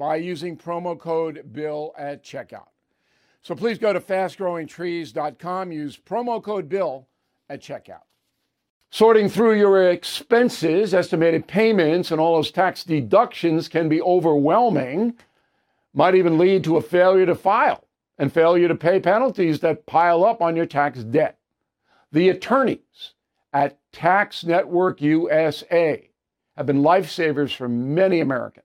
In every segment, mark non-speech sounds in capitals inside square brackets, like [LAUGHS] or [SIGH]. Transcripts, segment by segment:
by using promo code BILL at checkout. So please go to fastgrowingtrees.com, use promo code BILL at checkout. Sorting through your expenses, estimated payments, and all those tax deductions can be overwhelming, might even lead to a failure to file and failure to pay penalties that pile up on your tax debt. The attorneys at Tax Network USA have been lifesavers for many Americans.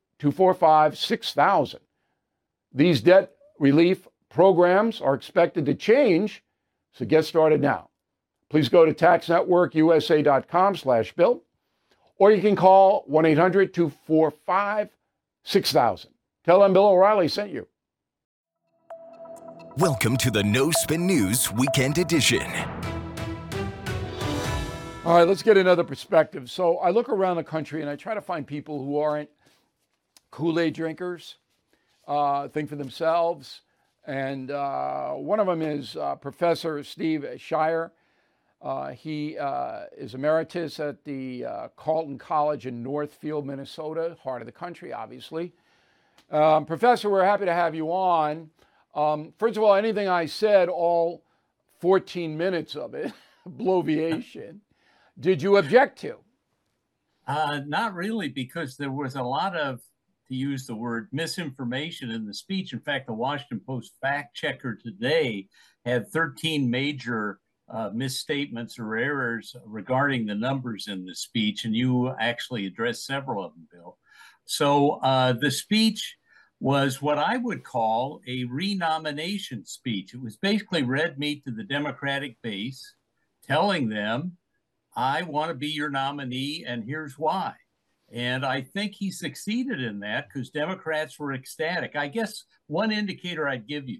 245 6000. These debt relief programs are expected to change, so get started now. Please go to taxnetworkusa.com slash bill, or you can call 1-800-245-6000. Tell them Bill O'Reilly sent you. Welcome to the No Spin News Weekend Edition. All right, let's get another perspective. So I look around the country and I try to find people who aren't Kool Aid drinkers, uh, think for themselves. And uh, one of them is uh, Professor Steve Schier. Uh, he uh, is emeritus at the uh, Carleton College in Northfield, Minnesota, heart of the country, obviously. Um, Professor, we're happy to have you on. Um, first of all, anything I said, all 14 minutes of it, [LAUGHS] bloviation, did you object to? not really, because there was a lot of to use the word misinformation in the speech. In fact, the Washington Post fact checker today had 13 major uh, misstatements or errors regarding the numbers in the speech, and you actually addressed several of them, Bill. So uh, the speech was what I would call a renomination speech. It was basically red meat to the Democratic base, telling them, I want to be your nominee, and here's why. And I think he succeeded in that because Democrats were ecstatic. I guess one indicator I'd give you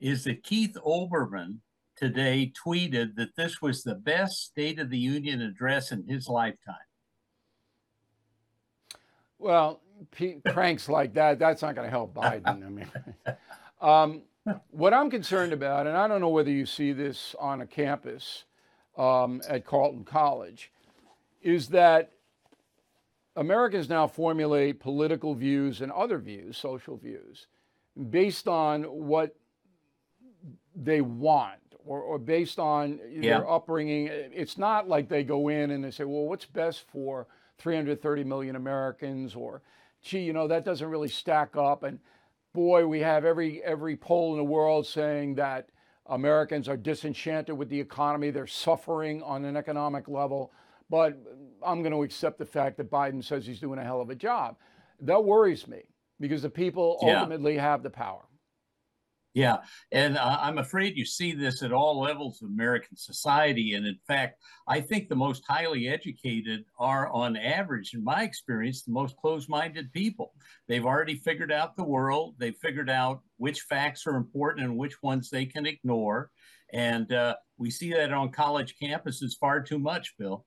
is that Keith Olbermann today tweeted that this was the best State of the Union address in his lifetime. Well, pranks like that, that's not going to help Biden. I mean, [LAUGHS] um, what I'm concerned about, and I don't know whether you see this on a campus um, at Carleton College, is that Americans now formulate political views and other views, social views, based on what they want or, or based on yeah. their upbringing. It's not like they go in and they say, well, what's best for 330 million Americans or, gee, you know, that doesn't really stack up. And boy, we have every, every poll in the world saying that Americans are disenchanted with the economy. They're suffering on an economic level. But I'm going to accept the fact that Biden says he's doing a hell of a job. That worries me because the people yeah. ultimately have the power. Yeah, and uh, I'm afraid you see this at all levels of American society. And in fact, I think the most highly educated are, on average, in my experience, the most closed minded people. They've already figured out the world, they've figured out which facts are important and which ones they can ignore. And uh, we see that on college campuses far too much, Bill.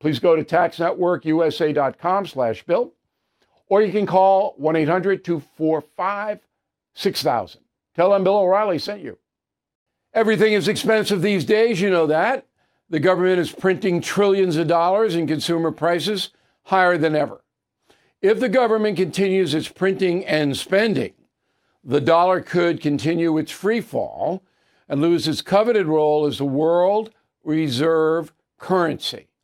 Please go to taxnetworkusa.com slash bill, or you can call 1-800-245-6000. Tell them Bill O'Reilly sent you. Everything is expensive these days, you know that. The government is printing trillions of dollars and consumer prices higher than ever. If the government continues its printing and spending, the dollar could continue its free fall and lose its coveted role as the world reserve currency.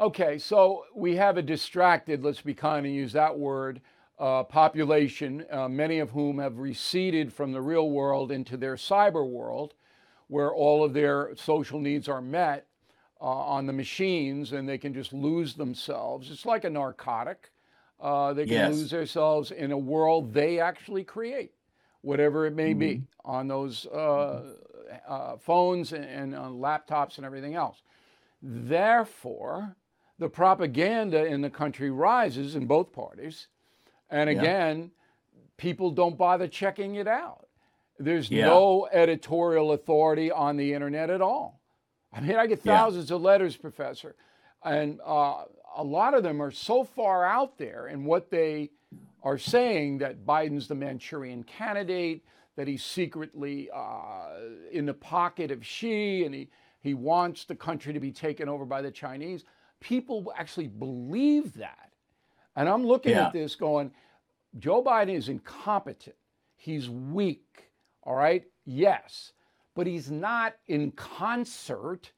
Okay, so we have a distracted, let's be kind and use that word, uh, population, uh, many of whom have receded from the real world into their cyber world, where all of their social needs are met uh, on the machines and they can just lose themselves. It's like a narcotic. Uh, they can Yes. lose themselves in a world they actually create, whatever it may be, Mm-hmm. on those uh, uh, phones and, and on laptops and everything else. Therefore, the propaganda in the country rises in both parties. And Yeah. again, people don't bother checking it out. There's Yeah. no editorial authority on the internet at all. I mean, I get Yeah. thousands of letters, Professor, and uh, a lot of them are so far out there in what they are saying that Biden's the Manchurian candidate, that he's secretly uh, in the pocket of Xi, and he, he wants the country to be taken over by the Chinese. People actually believe that. And I'm looking Yeah. at this going, Joe Biden is incompetent. He's weak. All right. Yes. But he's not in concert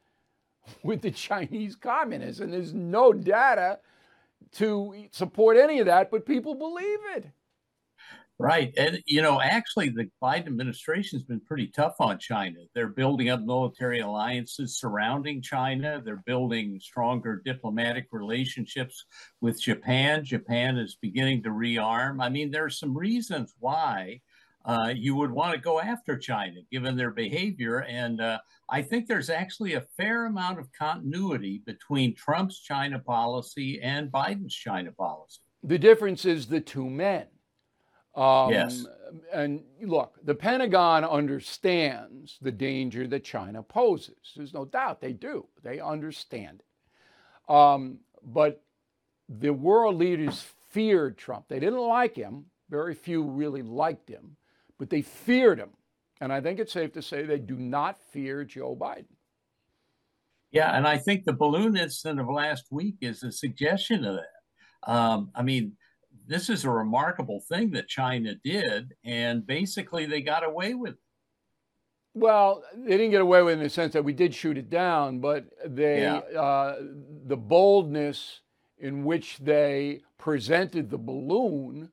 [LAUGHS] with the Chinese communists. And there's no data to support any of that, but people believe it. Right. And, you know, actually, the Biden administration's been pretty tough on China. They're building up military alliances surrounding China. They're building stronger diplomatic relationships with Japan. Japan is beginning to rearm. I mean, there are some reasons why uh, you would want to go after China, given their behavior. And uh, I think there's actually a fair amount of continuity between Trump's China policy and Biden's China policy. The difference is the two men. Um, Yes. And look, the Pentagon understands the danger that China poses. There's no doubt they do. They understand it. Um, but the world leaders feared Trump. They didn't like him. Very few really liked him, but they feared him. And I think it's safe to say they do not fear Joe Biden. Yeah, and I think the balloon incident of last week is a suggestion of that. Um, I mean, this is a remarkable thing that China did, and basically they got away with it. Well, they didn't get away with it in the sense that we did shoot it down, but they, Yeah. uh, the boldness in which they presented the balloon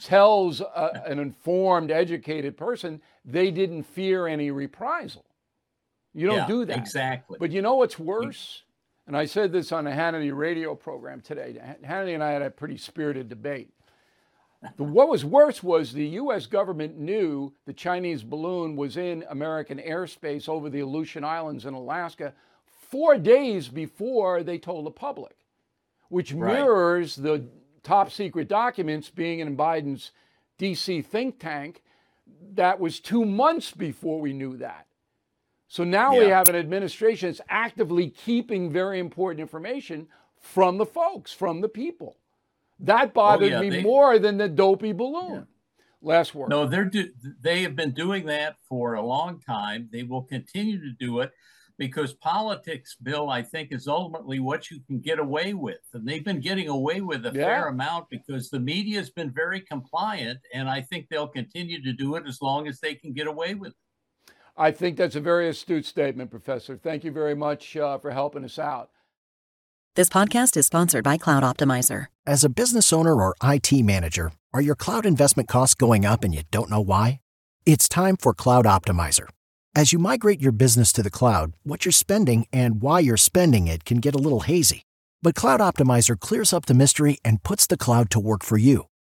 tells a, an informed, educated person they didn't fear any reprisal. You don't Yeah, do that. Exactly. But you know what's worse? And I said this on a Hannity radio program today. Hannity and I had a pretty spirited debate. The, what was worse was the U.S. government knew the Chinese balloon was in American airspace over the Aleutian Islands in Alaska four days before they told the public, which right. mirrors the top secret documents being in Biden's DC think tank. That was two months before we knew that. So now yeah. we have an administration that's actively keeping very important information from the folks, from the people. That oh, bothered oh, yeah, me they, more than the dopey balloon. Yeah. Last word. No, they're do, they have been doing that for a long time. They will continue to do it because politics, Bill, I think, is ultimately what you can get away with. And they've been getting away with a yeah. fair amount because the media has been very compliant. And I think they'll continue to do it as long as they can get away with it. I think that's a very astute statement, Professor. Thank you very much uh, for helping us out. This podcast is sponsored by Cloud Optimizer. As a business owner or IT manager, are your cloud investment costs going up and you don't know why? It's time for Cloud Optimizer. As you migrate your business to the cloud, what you're spending and why you're spending it can get a little hazy. But Cloud Optimizer clears up the mystery and puts the cloud to work for you.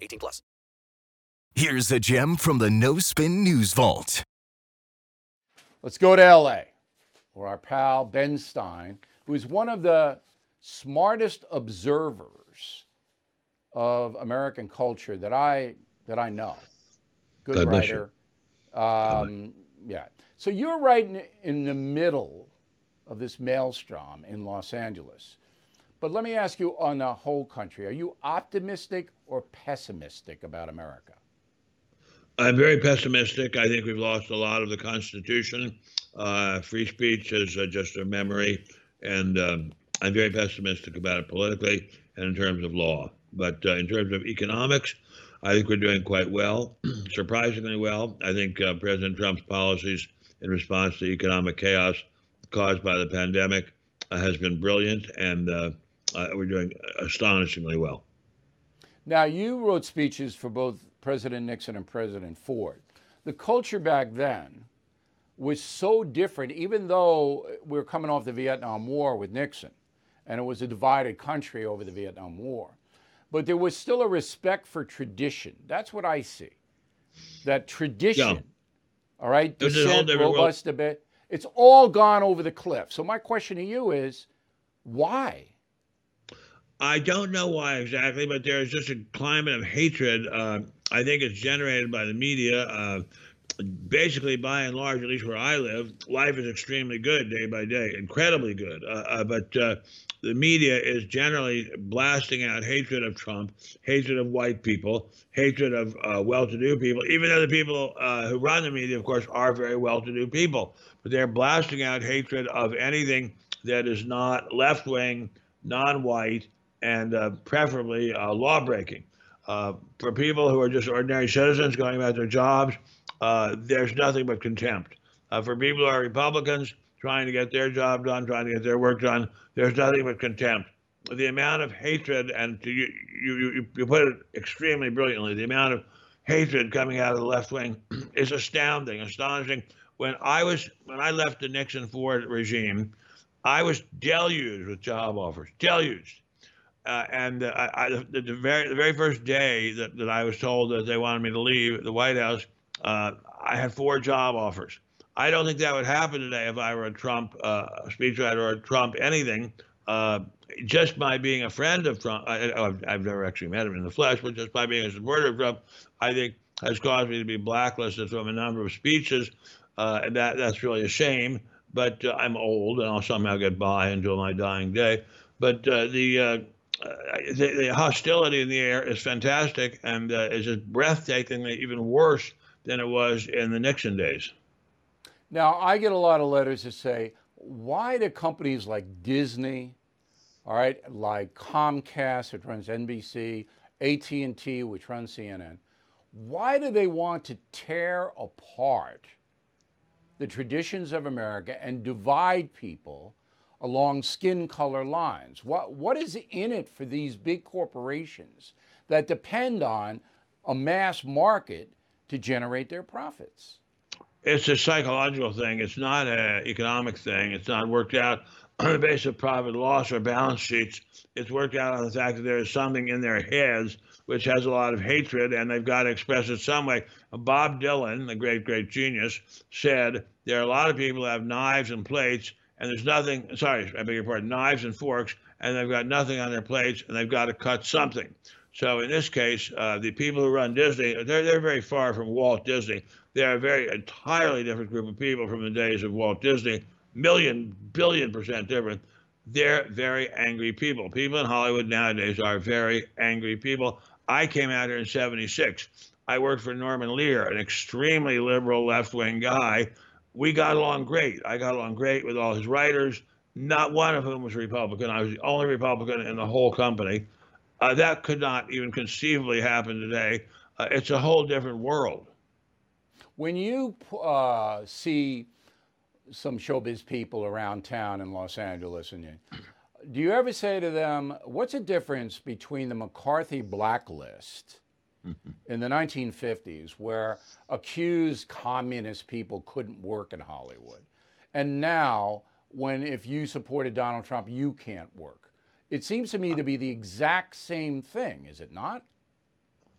18 plus. Here's a gem from the No Spin News Vault. Let's go to L.A., where our pal Ben Stein, who is one of the smartest observers of American culture that I that I know. Good God writer. Um, yeah. So you're right in, in the middle of this maelstrom in Los Angeles. But let me ask you on the whole country, are you optimistic or pessimistic about America? I'm very pessimistic. I think we've lost a lot of the Constitution. Uh, free speech is uh, just a memory. And um, I'm very pessimistic about it politically and in terms of law. But uh, in terms of economics, I think we're doing quite well, [CLEARS THROAT] surprisingly well. I think uh, President Trump's policies in response to economic chaos caused by the pandemic uh, has been brilliant, and uh, we're doing astonishingly well. Now, you wrote speeches for both President Nixon and President Ford. The culture back then was so different, even though we were coming off the Vietnam War with Nixon, and it was a divided country over the Vietnam War but there was still a respect for tradition. That's what I see. That tradition, yeah. all right, dissent, robust debate, it's all gone over the cliff. So my question to you is, why? I don't know why exactly, but there's just a climate of hatred. Uh, I think it's generated by the media. Uh, basically, by and large, at least where I live, life is extremely good day by day, incredibly good. Uh, uh but uh, the media is generally blasting out hatred of Trump, hatred of white people, hatred of uh, well-to-do people. Even though the people uh, who run the media, of course, are very well-to-do people, but they're blasting out hatred of anything that is not left-wing, non-white, and uh, preferably uh, law-breaking. Uh, for people who are just ordinary citizens going about their jobs, uh, there's nothing but contempt. for people who are Republicans, trying to get their job done, trying to get their work done. There's nothing but contempt. The amount of hatred, and to, you, you, you put it extremely brilliantly, the amount of hatred coming out of the left wing [CLEARS THROAT] is astounding, astonishing. When I was when I left the Nixon Ford regime, I was deluged with job offers, deluged. Uh, and uh, I, the, very the very first day that, that I was told that they wanted me to leave the White House, uh, I had four job offers. I don't think that would happen today if I were a Trump uh, speechwriter or a Trump anything. Uh, just by being a friend of Trump, I, I've never actually met him in the flesh, but just by being a supporter of Trump, I think has caused me to be blacklisted from a number of speeches. Uh, and that that's really a shame. But I'm old, and I'll somehow get by until my dying day. But the, the, the hostility in the air is fantastic, and uh, is just breathtakingly even worse than it was in the Nixon days. Now, I get a lot of letters that say, why do companies like Disney, all right, like Comcast, which runs NBC, AT&T, which runs CNN, why do they want to tear apart the traditions of America and divide people along skin color lines? What, what is in it for these big corporations that depend on a mass market to generate their profits? It's a psychological thing. It's not an economic thing. It's not worked out [CLEARS THROAT] on the basis of profit loss or balance sheets. It's worked out on the fact that there is something in their heads which has a lot of hatred, and they've got to express it some way. Bob Dylan, the great, great genius, said there are a lot of people who have knives and plates, and there's nothing, sorry, I beg your pardon, knives and forks, and they've got nothing on their plates, and they've got to cut something. So in this case, uh, the people who run Disney, they're, they're very far from Walt Disney. They're a very entirely different group of people from the days of Walt Disney, million, billion percent different. They're very angry people. People in Hollywood nowadays are very angry people. I came out here in 76. I worked for Norman Lear, an extremely liberal left wing guy. We got along great. I got along great with all his writers, not one of whom was Republican. I was the only Republican in the whole company. Uh, that could not even conceivably happen today. Uh, it's a whole different world. When you uh, see some showbiz people around town in Los Angeles, and you, do you ever say to them, what's the difference between the McCarthy blacklist in the 1950s, where accused communist people couldn't work in Hollywood, and now when if you supported Donald Trump, you can't work? It seems to me to be the exact same thing, is it not?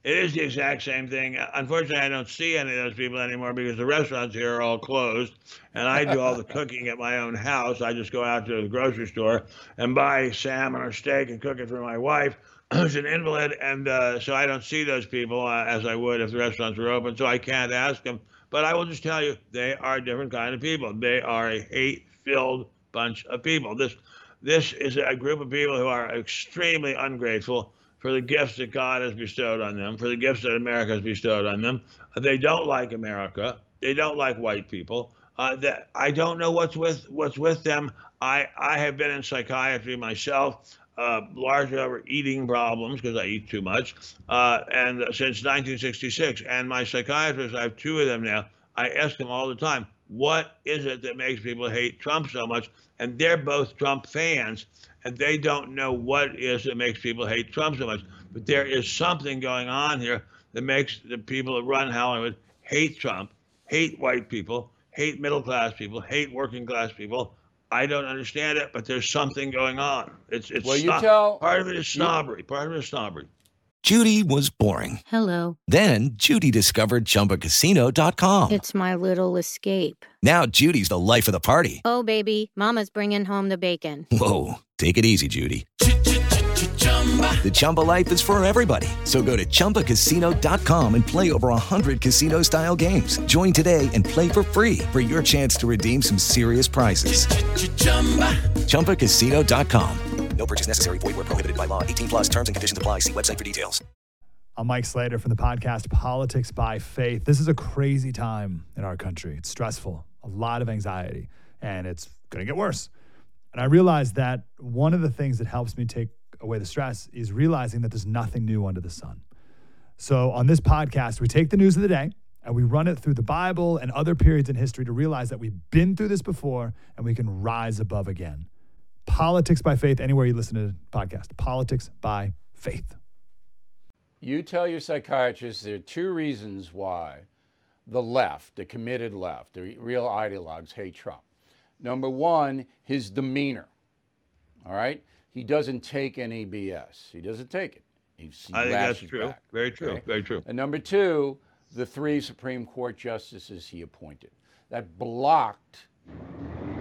It is the exact same thing. Unfortunately, I don't see any of those people anymore because the restaurants here are all closed, and I do all the [LAUGHS] cooking at my own house. I just go out to the grocery store and buy salmon or steak and cook it for my wife, who's an invalid, and uh, so I don't see those people uh, as I would if the restaurants were open. So I can't ask them. But I will just tell you, they are a different kind of people. They are a hate-filled bunch of people. This this is a group of people who are extremely ungrateful for the gifts that God has bestowed on them, for the gifts that America has bestowed on them. They don't like America. They don't like white people. Uh, that I don't know what's with what's with them. I I have been in psychiatry myself, uh, largely over eating problems because I eat too much, uh, and since 1966. And my psychiatrists, I have two of them now. I ask them all the time, what is it that makes people hate Trump so much? And they're both Trump fans and they don't know what is that makes people hate Trump so much. But there is something going on here that makes the people that run Hollywood hate Trump, hate white people, hate middle class people, hate working class people. I don't understand it, but there's something going on. It's it's well, you tell, part of it is snobbery. You, part of it is snobbery. Judy was boring. Hello. Then Judy discovered ChumbaCasino.com. It's my little escape. Now Judy's the life of the party. Oh baby, Mama's bringing home the bacon. Whoa, take it easy, Judy. The Chumba life is for everybody. So go to ChumbaCasino.com and play over 100 casino style games. Join today and play for free for your chance to redeem some serious prizes. Ch-ch-chumba. ChumbaCasino.com. No purchase necessary. Void where prohibited by law. 18 plus terms and conditions apply. See website for details. I'm Mike Slater from the podcast Politics by Faith. This is a crazy time in our country. It's stressful, a lot of anxiety, and it's going to get worse. And I realized that one of the things that helps me take away the stress is realizing that there's nothing new under the sun. So on this podcast, we take the news of the day and we run it through the Bible and other periods in history to realize that we've been through this before and we can rise above again. Politics by faith, anywhere you listen to the podcast. Politics by faith. You tell your psychiatrist there are two reasons why the left, the committed left, the real ideologues hate Trump. Number one, his demeanor. All right? He doesn't take any BS. He doesn't take it. He's, he I think that's true. back. Very true. Okay? Very true. And number two, the three Supreme Court justices he appointed that blocked,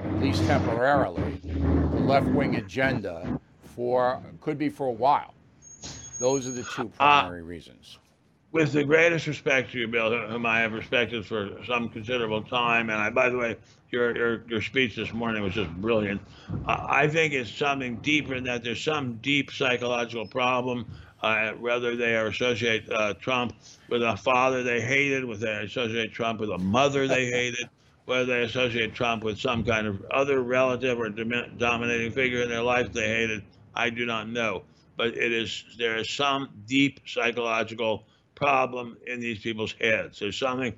at least temporarily, the left wing agenda for could be for a while. Those are the two ah. primary reasons. With the greatest respect to you, Bill, whom I have respected for some considerable time, and I, by the way, your your, your speech this morning was just brilliant. I think it's something deeper in that there's some deep psychological problem. Uh, whether they associate uh, Trump with a father they hated, whether they associate Trump with a mother they hated, [LAUGHS] whether they associate Trump with some kind of other relative or domi- dominating figure in their life they hated, I do not know. But it is there is some deep psychological problem in these people's heads. There's something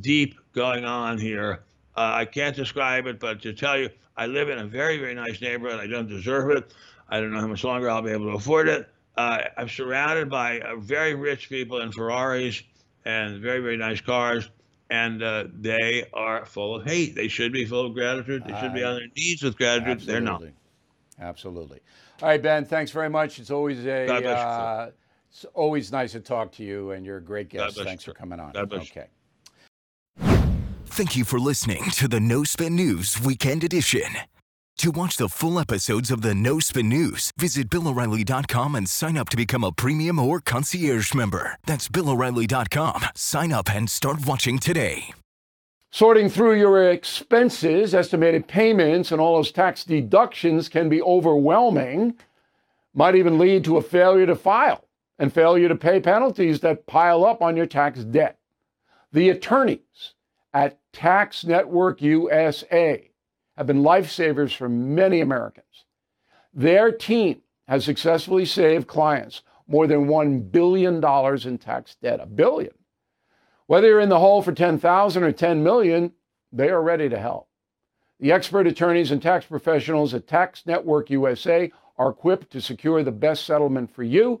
deep going on here. Uh, I can't describe it, but to tell you, I live in a very, very nice neighborhood. I don't deserve it. I don't know how much longer I'll be able to afford it. Uh, I'm surrounded by uh, very rich people in Ferraris and very, very nice cars, and uh, they are full of hate. They should be full of gratitude. They should be on their knees with gratitude. They're not. Absolutely. Absolutely. All right, Ben. Thanks very much. It's always a God bless you, it's always nice to talk to you, and you're a great guest. bless Thanks for coming on. God okay. Thank you for listening to the No Spin News Weekend Edition. To watch the full episodes of the No Spin News, visit BillO'Reilly.com and sign up to become a premium or concierge member. That's BillO'Reilly.com. Sign up and start watching today. Sorting through your expenses, estimated payments, and all those tax deductions can be overwhelming. Might even lead to a failure to file and failure to pay penalties that pile up on your tax debt. The attorneys at Tax Network USA have been lifesavers for many Americans. Their team has successfully saved clients more than $1 billion in tax debt. A billion. Whether you're in the hole for 10,000 or 10 million, they are ready to help. The expert attorneys and tax professionals at Tax Network USA are equipped to secure the best settlement for you